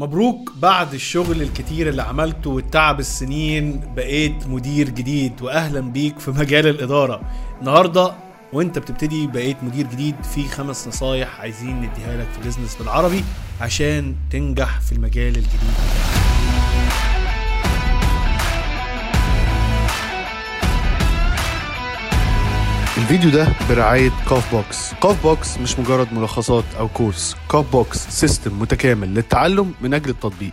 مبروك بعد الشغل الكتير اللي عملته والتعب السنين بقيت مدير جديد واهلا بيك في مجال الإدارة. النهارده وأنت بتبتدي بقيت مدير جديد في خمس نصايح عايزين نديها لك في business بالعربي عشان تنجح في المجال الجديد. الفيديو ده برعاية كوف بوكس كوف بوكس مش مجرد ملخصات أو course. كوف بوكس system متكامل للتعلم من أجل التطبيق.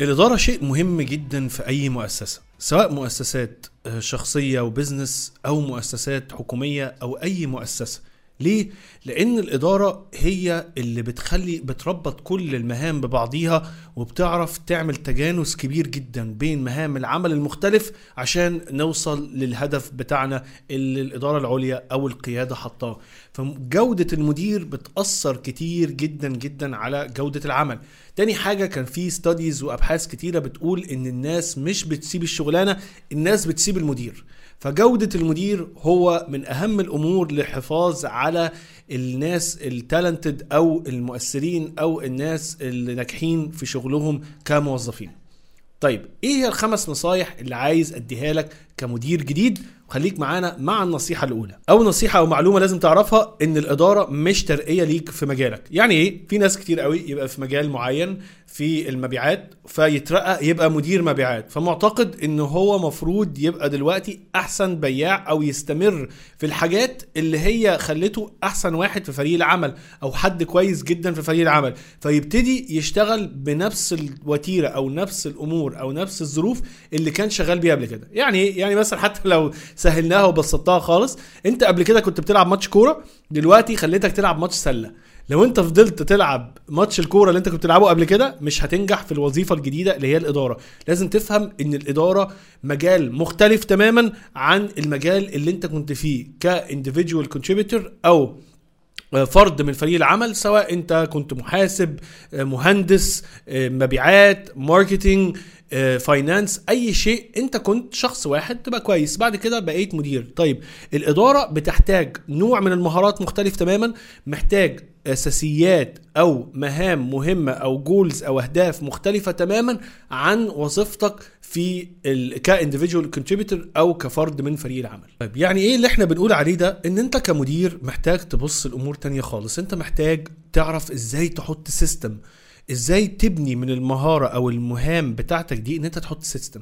الإدارة شيء مهم جدا في أي مؤسسة سواء مؤسسات شخصية وبزنس أو مؤسسات حكومية أو أي مؤسسة. ليه؟ لأن الإدارة هي اللي بتخلي بتربط كل المهام ببعضيها وبتعرف تعمل تجانس كبير جدا بين مهام العمل المختلف عشان نوصل للهدف بتاعنا اللي الإدارة العليا أو القيادة حطاه فجودة المدير بتأثر كتير جدا جدا على جودة العمل. تاني حاجة كان في ستاديز وأبحاث كتيرة بتقول إن الناس مش بتسيب الشغلانة الناس بتسيب المدير. فجودة المدير هو من أهم الأمور للحفاظ على الناس التالنتد أو المؤثرين أو الناس اللي ناجحين في شغلهم كموظفين. طيب إيه هي الخمس نصايح اللي عايز أديها لك كمدير جديد خليك معانا مع النصيحة الأولى. أول نصيحة أو معلومة لازم تعرفها إن الإدارة مش ترقية ليك في مجالك. يعني إيه؟ في ناس كتير قوي يبقى في مجال معين في المبيعات فيترقى يبقى مدير مبيعات. فمعتقد إن هو مفروض يبقى دلوقتي أحسن بياع أو يستمر في الحاجات اللي هي خلته أحسن واحد في فريق العمل أو حد كويس جدا في فريق العمل. فيبتدي يشتغل بنفس الوتيرة أو نفس الأمور أو نفس الظروف اللي كان شغال بيها قبل كده. يعني إيه؟ يعني مثلا حتى لو سهلناها وبسطتها خالص. انت قبل كده كنت بتلعب ماتش كورة دلوقتي خليتك تلعب ماتش سلة. لو انت فضلت تلعب ماتش الكورة اللي انت كنت بتلعبه قبل كده مش هتنجح في الوظيفة الجديدة اللي هي الإدارة. لازم تفهم إن الإدارة مجال مختلف تماما عن المجال اللي انت كنت فيه ك individual contributor أو فرد من فريق العمل سواء انت كنت محاسب مهندس مبيعات marketing finance اي شيء انت كنت شخص واحد تبقى كويس. بعد كده بقيت مدير. طيب الإدارة بتحتاج نوع من المهارات مختلف تماما. محتاج أساسيات أو مهام مهمة أو goals أو أهداف مختلفة تماما عن وظيفتك في ك individual contributor أو كفرد من فريق العمل. طيب يعني إيه اللي إحنا بنقول عليه ده؟ إن أنت كمدير محتاج تبص الأمور تانية خالص. أنت محتاج تعرف إزاي تحط system إزاي تبني من المهارة أو المهام بتاعتك دي إن أنت تحط system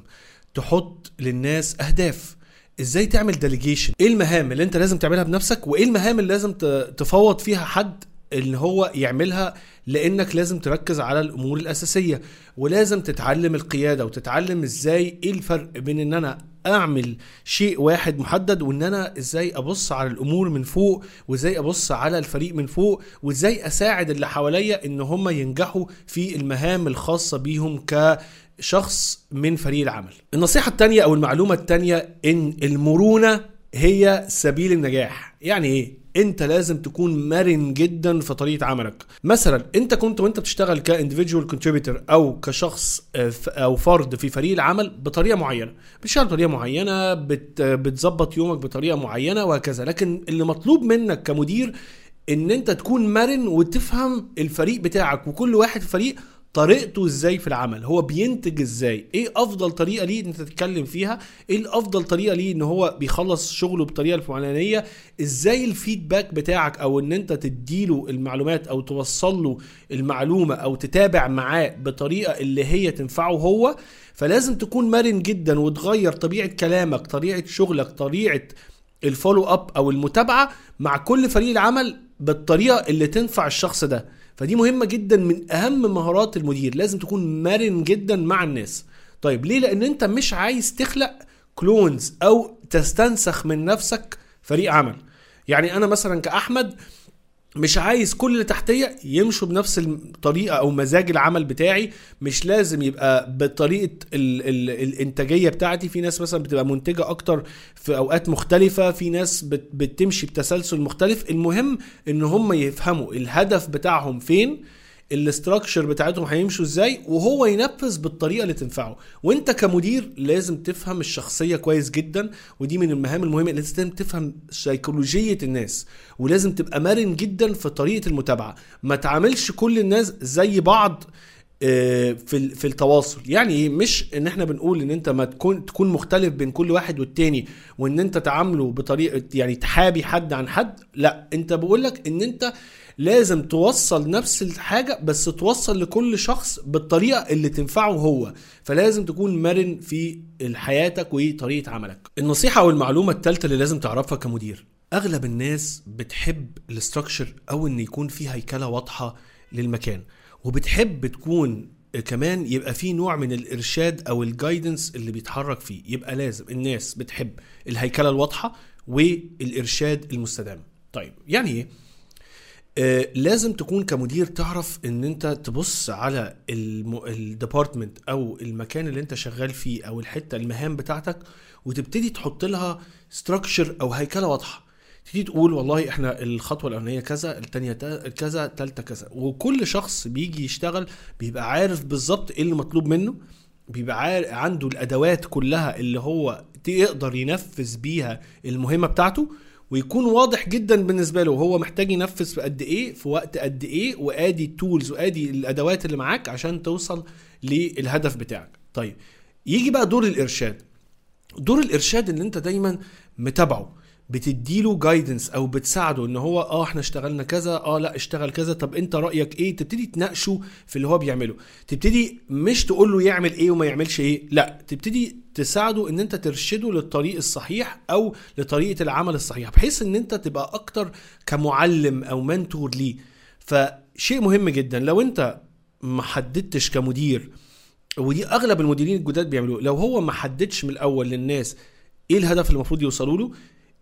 تحط للناس أهداف. إزاي تعمل ديليجيشن إيه المهام اللي أنت لازم تعملها بنفسك؟ وإيه المهام اللي لازم تفوض فيها حد إن هو يعملها لأنك لازم تركز على الأمور الأساسية ولازم تتعلم القيادة وتتعلم إزاي إيه الفرق بين إن أنا أعمل شيء واحد محدد وإن أنا إزاي أبص على الأمور من فوق وإزاي أبص على الفريق من فوق وإزاي أساعد اللي حواليا إن هم ينجحوا في المهام الخاصة بيهم ك شخص من فريق العمل النصيحة التانية أو المعلومة التانية إن المرونة هي سبيل النجاح يعني إيه؟ انت لازم تكون مرن جدا في طريقة عملك. مثلا انت كنت وانت بتشتغل ك individual contributor أو كشخص أو فرد في فريق العمل بطريقة معينة. بتشتغل بطريقة معينة بت بتظبط يومك بطريقة معينة وهكذا. لكن اللي مطلوب منك كمدير إن انت تكون مرن وتفهم الفريق بتاعك وكل واحد في الفريق طريقته إزاي في العمل هو بينتج إزاي إيه أفضل طريقة ليه أنت تتكلم فيها إيه الأفضل طريقة ليه إن هو بيخلص شغله بطريقة الفلانية إزاي ال feedback بتاعك أو إن أنت تديله المعلومات أو توصل له المعلومة أو تتابع معاه بطريقة اللي هي تنفعه هو فلازم تكون مرن جدا وتغير طبيعة كلامك طريقة شغلك طريقة ال follow up أو المتابعة مع كل فريق العمل بالطريقة اللي تنفع الشخص ده. فدي مهمة جدا من أهم مهارات المدير لازم تكون مرن جدا مع الناس. طيب ليه؟ لأن أنت مش عايز تخلق كلونز أو تستنسخ من نفسك فريق عمل. يعني أنا مثلا كأحمد مش عايز كل اللي تحتية يمشوا بنفس الطريقة أو مزاج العمل بتاعي. مش لازم يبقى بطريقة ال ال الإنتاجية بتاعتي. في ناس مثلا بتبقى منتجة أكتر في أوقات مختلفة في ناس بت بتمشي بتسلسل مختلف. المهم إن هم يفهموا الهدف بتاعهم فين الاستراكشر بتاعتهم هيمشوا إزاي وهو ينفذ بالطريقة اللي تنفعه. وانت كمدير لازم تفهم الشخصية كويس جدا ودي من المهام المهمة لازم تفهم سيكولوجيه الناس ولازم تبقى مرن جدا في طريقة المتابعة. ما تعاملش كل الناس زي بعض آه، في في التواصل. يعني إيه؟ مش إن إحنا بنقول إن أنت ما تكون تكون مختلف بين كل واحد والتاني وإن أنت تعامله بطريقه يعني تحابي حد عن حد. لا أنت بقول لك إن أنت لازم توصل نفس الحاجة بس توصل لكل شخص بالطريقة اللي تنفعه هو. فلازم تكون مرن في حياتك وطريقة عملك. النصيحة أو المعلومه الثالثه اللي لازم تعرفها كمدير أغلب الناس بتحب ال structure أو إن يكون في هيكلة واضحة للمكان وبتحب تكون كمان يبقى في نوع من الإرشاد أو ال guidance اللي بيتحرك فيه. يبقى لازم الناس بتحب الهيكلة الواضحة والإرشاد المستدام. طيب يعني إيه؟ لازم تكون كمدير تعرف إن أنت تبص على ال department أو المكان اللي أنت شغال فيه أو الحتة المهام بتاعتك وتبتدي تحط لها structure أو هيكلة واضحة. تيجي تقول والله إحنا الخطوة الأولانية كذا الثانية كذا الثالثه كذا. وكل شخص بيجي يشتغل بيبقى عارف بالظبط إيه اللي مطلوب منه بيبقى عنده الأدوات كلها اللي هو يقدر ينفذ بيها المهمة بتاعته ويكون واضح جدا بالنسبة له هو محتاج ينفذ في قد إيه في وقت قد إيه وآدي التولز وآدي الأدوات اللي معاك عشان توصل للهدف بتاعك. طيب يجي بقى دور الإرشاد. دور الإرشاد ان أنت دايما متابعه. بتديله جايدنس أو بتساعده إن هو آه إحنا اشتغلنا كذا آه لأ اشتغل كذا طب أنت رأيك إيه؟ تبتدي تناقشه في اللي هو بيعمله. تبتدي مش تقول له يعمل إيه وما يعملش إيه لأ تبتدي تساعده إن أنت ترشده للطريق الصحيح أو لطريقة العمل الصحيحة بحيث إن أنت تبقى أكتر كمعلم أو mentor ليه. فشيء مهم جدا لو أنت ما حددتش كمدير ودي أغلب المديرين الجداد بيعملوه لو هو ما حددش من الأول للناس إيه الهدف اللي المفروض يوصلوا له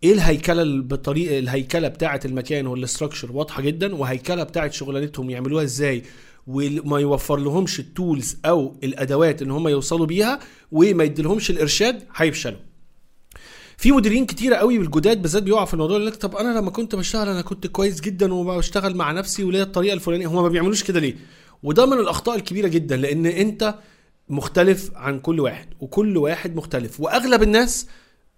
إيه الهيكلة ال- بالطريقة الهيكلة بتاعة المكان وال structure واضحة جدا؟ وهيكلة بتاعة شغلانتهم يعملوها إزاي؟ وما يوفر لهمش ال tools أو الأدوات إن هم يوصلوا بيها وما يديلهمش الإرشاد هيفشلوا. في مديرين كتيرة قوي بالجداد بالذات بيقعوا في الموضوع يقول لك طب أنا لما كنت بشتغل أنا كنت كويس جدا وبشتغل مع نفسي وليا الطريقة الفلانية. هم ما بيعملوش كده ليه؟ وده من الأخطاء الكبيرة جدا لأن أنت مختلف عن كل واحد وكل واحد مختلف. وأغلب الناس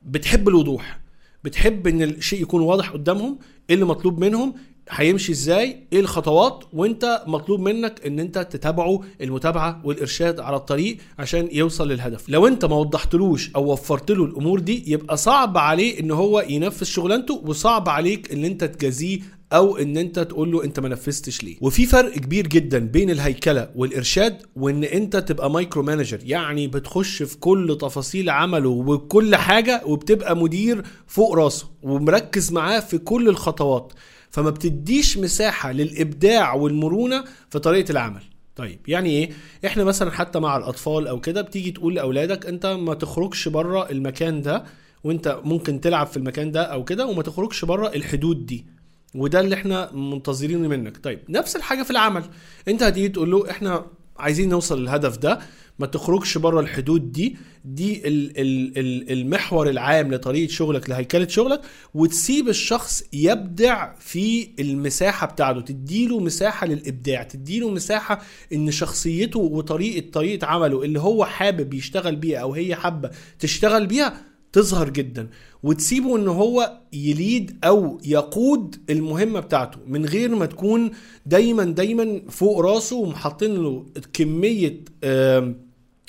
بتحب الوضوح. بتحب إن الشيء يكون واضح قدامهم إيه اللي مطلوب منهم هيمشي إزاي؟ إيه الخطوات؟ وانت مطلوب منك ان انت تتابعه المتابعة والارشاد على الطريق عشان يوصل للهدف. لو انت ما وضحتلوش أو وفرت له الأمور دي يبقى صعب عليه ان هو ينفذ شغلانته وصعب عليك ان انت تجازيه أو ان انت تقول له انت ما نفذتش ليه. وفي فرق كبير جدا بين الهيكلة والارشاد وان انت تبقى micro manager يعني بتخش في كل تفاصيل عمله وكل حاجة وبتبقى مدير فوق راسه ومركز معاه في كل الخطوات. فما بتديش مساحة للإبداع والمرونة في طريقة العمل. طيب يعني إيه؟ إحنا مثلا حتى مع الأطفال أو كده بتيجي تقول لأولادك أنت ما تخرجش بره المكان ده وأنت ممكن تلعب في المكان ده أو كده وما تخرجش بره الحدود دي. وده اللي إحنا منتظرينه منك. طيب نفس الحاجة في العمل. أنت هتيجي تقول له إحنا عايزين نوصل للهدف ده ما تخرجش بره الحدود دي دي ال ال ال المحور العام لطريقة شغلك لهيكلة شغلك وتسيب الشخص يبدع في المساحة بتاعته تديله مساحة للإبداع تديله مساحة إن شخصيته وطريقة طريقة عمله اللي هو حابب يشتغل بيها أو هي حابة تشتغل بيها تظهر جدا وتسيبه إن هو يليد أو يقود المهمة بتاعته من غير ما تكون دايما دايما فوق راسه ومحطين له كمية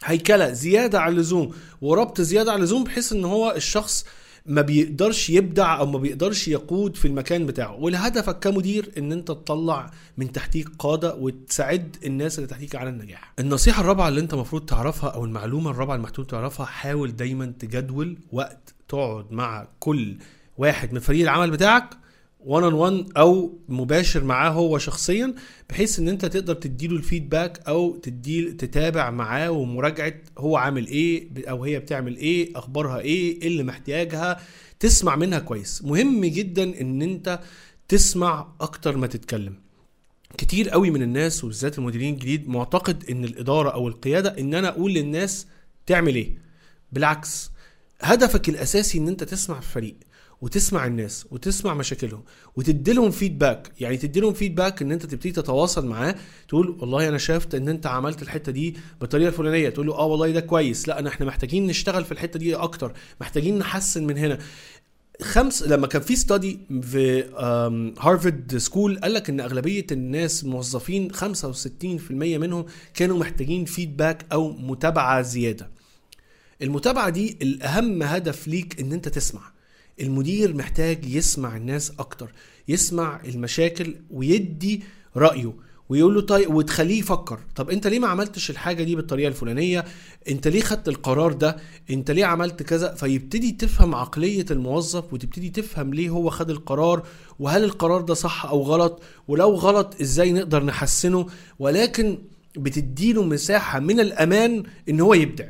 هيكلة زيادة عن اللزوم وربط زيادة عن اللزوم بحيث إن هو الشخص ما بيقدرش يبدع أو ما بيقدرش يقود في المكان بتاعه. ولهدفك كمدير إن أنت تطلع من تحتيك قادة وتساعد الناس اللي تحتيك على النجاح. النصيحة الرابعة اللي أنت المفروض تعرفها أو المعلومة الرابعة المفروض تعرفها حاول دايما تجدول وقت تقعد مع كل واحد من فريق العمل بتاعك 1 on 1 أو مباشر معاه هو شخصيا بحيث إن أنت تقدر تديله الفيدباك أو تدي تتابع معاه ومراجعة هو عامل إيه أو هي بتعمل إيه أخبارها إيه إيه اللي محتاجها تسمع منها كويس. مهم جدا إن أنت تسمع أكتر ما تتكلم. كتير قوي من الناس وبالذات المديرين الجديد معتقد إن الإدارة أو القيادة إن أنا أقول للناس تعمل إيه. بالعكس هدفك الأساسي إن أنت تسمع الفريق. وتسمع الناس وتسمع مشاكلهم وتدي لهم feedback يعني تدي لهم feedback إن أنت تبتدي تتواصل معاه تقول والله أنا شفت إن أنت عملت الحتة دي بالطريقة الفلانية. تقول له آه والله ده كويس. لا إحنا محتاجين نشتغل في الحتة دي أكتر محتاجين نحسن من هنا. خمس لما كان في study في آم، هارفارد school قال لك إن أغلبية الناس الموظفين 65% منهم كانوا محتاجين فيدباك أو متابعة زيادة. المتابعة دي الأهم هدف ليك إن أنت تسمع. المدير محتاج يسمع الناس أكتر يسمع المشاكل ويدي رأيه ويقول له طيب وتخليه يفكر طب أنت ليه ما عملتش الحاجة دي بالطريقة الفلانية؟ أنت ليه خدت القرار ده؟ أنت ليه عملت كذا؟ فيبتدي تفهم عقلية الموظف وتبتدي تفهم ليه هو خد القرار وهل القرار ده صح أو غلط ولو غلط إزاي نقدر نحسنه؟ ولكن بتديله مساحة من الأمان إن هو يبدع.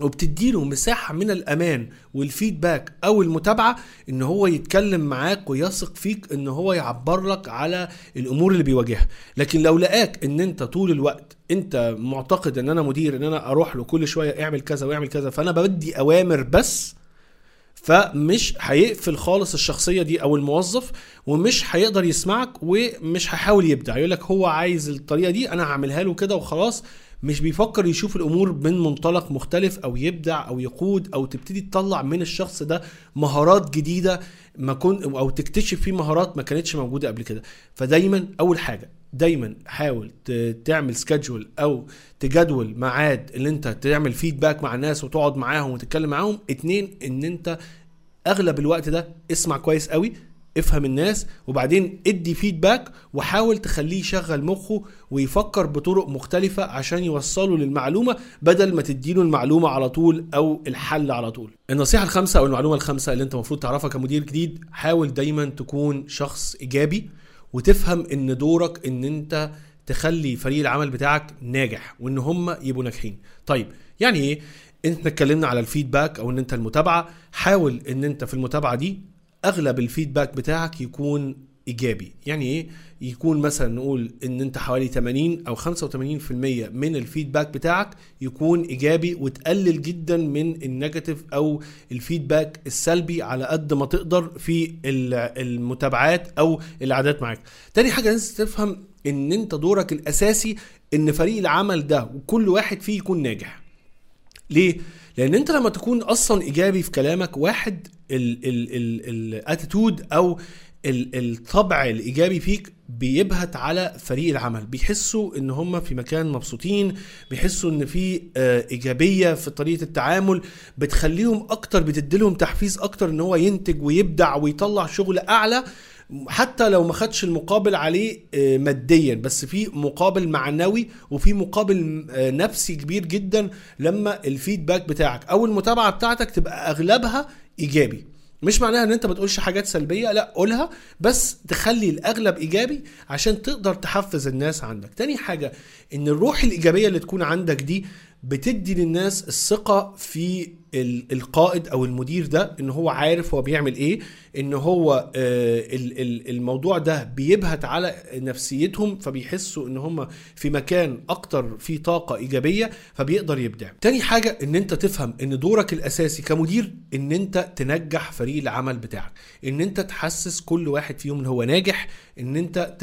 وبتديله مساحة من الأمان والفيدباك أو المتابعة إن هو يتكلم معاك ويثق فيك إن هو يعبر لك على الأمور اللي بيواجهها. لكن لو لقاك إن أنت طول الوقت أنت معتقد إن أنا مدير إن أنا أروح له كل شوية اعمل كذا واعمل كذا فأنا بدي أوامر بس فمش هيقفل خالص الشخصية دي أو الموظف ومش هيقدر يسمعك ومش هيحاول يبدع. يقول لك هو عايز الطريقة دي أنا هعملها له كده وخلاص. مش بيفكر يشوف الأمور من منطلق مختلف أو يبدع أو يقود أو تبتدي تطلع من الشخص ده مهارات جديدة ما كن أو تكتشف فيه مهارات ما كانتش موجودة قبل كده. فدايما أول حاجة دايما حاول تعمل سكادجول أو تجدول ميعاد اللي أنت تعمل فيدباك مع الناس وتقعد معاهم وتتكلم معاهم. اتنين إن أنت أغلب الوقت ده اسمع كويس قوي افهم الناس وبعدين ادي فيدباك وحاول تخليه يشغل مخه ويفكر بطرق مختلفة عشان يوصله للمعلومة بدل ما تديله المعلومة على طول أو الحل على طول. النصيحة الخامسة أو المعلومة الخامسة اللي أنت المفروض تعرفها كمدير جديد حاول دايما تكون شخص إيجابي وتفهم إن دورك إن أنت تخلي فريق العمل بتاعك ناجح وإن هم يبقوا ناجحين. طيب يعني إيه؟ انت اتكلمنا على ال feedback أو إن أنت المتابعة. حاول إن أنت في المتابعة دي أغلب ال feedback بتاعك يكون إيجابي. يعني إيه؟ يكون مثلا نقول إن أنت حوالي 80 أو 85% من ال feedback بتاعك يكون إيجابي وتقلل جدا من ال negative أو ال feedback السلبي على قد ما تقدر في ال- المتابعات أو القعدات معاك. تاني حاجة لازم تفهم إن أنت دورك الأساسي إن فريق العمل ده وكل واحد فيه يكون ناجح. ليه؟ لأن أنت لما تكون أصلا إيجابي في كلامك واحد الاتيتود أو الطبع الإيجابي فيك بيبهت على فريق العمل. بيحسوا إن هم في مكان مبسوطين بيحسوا إن في آه، إيجابية في طريقة التعامل بتخليهم أكتر بتديلهم تحفيز أكتر إن هو ينتج ويبدع ويطلع شغل أعلى حتى لو ما خدش المقابل عليه آه، ماديا. بس في مقابل معنوي وفي مقابل آه، نفسي كبير جدا لما الفيدباك بتاعك أو المتابعة بتاعتك تبقى أغلبها إيجابي. مش معناها إن أنت ما تقولش حاجات سلبية لأ قولها بس تخلي الأغلب إيجابي عشان تقدر تحفز الناس عندك. تاني حاجة إن الروح الإيجابية اللي تكون عندك دي بتدي للناس الثقة في القائد أو المدير ده إن هو عارف هو بيعمل إيه إن هو آه، ال- ال- الموضوع ده بيبهت على نفسيتهم فبيحسوا إن هم في مكان أكتر فيه طاقة إيجابية فبيقدر يبدع. تاني حاجة إن أنت تفهم إن دورك الأساسي كمدير إن أنت تنجح فريق العمل بتاعك إن أنت تحسس كل واحد فيهم إن هو ناجح إن أنت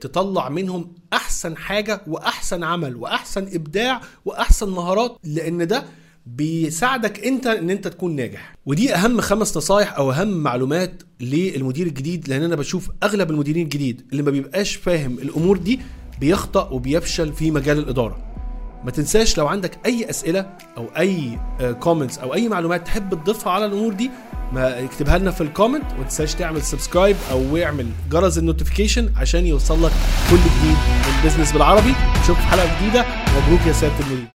تطلع منهم أحسن حاجة وأحسن عمل وأحسن إبداع وأحسن مهارات لأن ده بيساعدك انت ان انت تكون ناجح. ودي اهم خمس نصايح أو اهم معلومات للمدير الجديد لأن أنا بشوف اغلب المديرين الجديد اللي ما بيبقاش فاهم الأمور دي بيخطأ وبيفشل في مجال الإدارة. ما تنساش لو عندك أي أسئلة أو أي comments أو أي معلومات تحب تضيفها على الأمور دي ما اكتبها لنا في ال comment وما تنساش تعمل subscribe أو اعمل جرس ال notification عشان يوصل لك كل جديد من Business بالعربي. نشوفك في حلقة جديدة. مبروك يا سيادة المدير.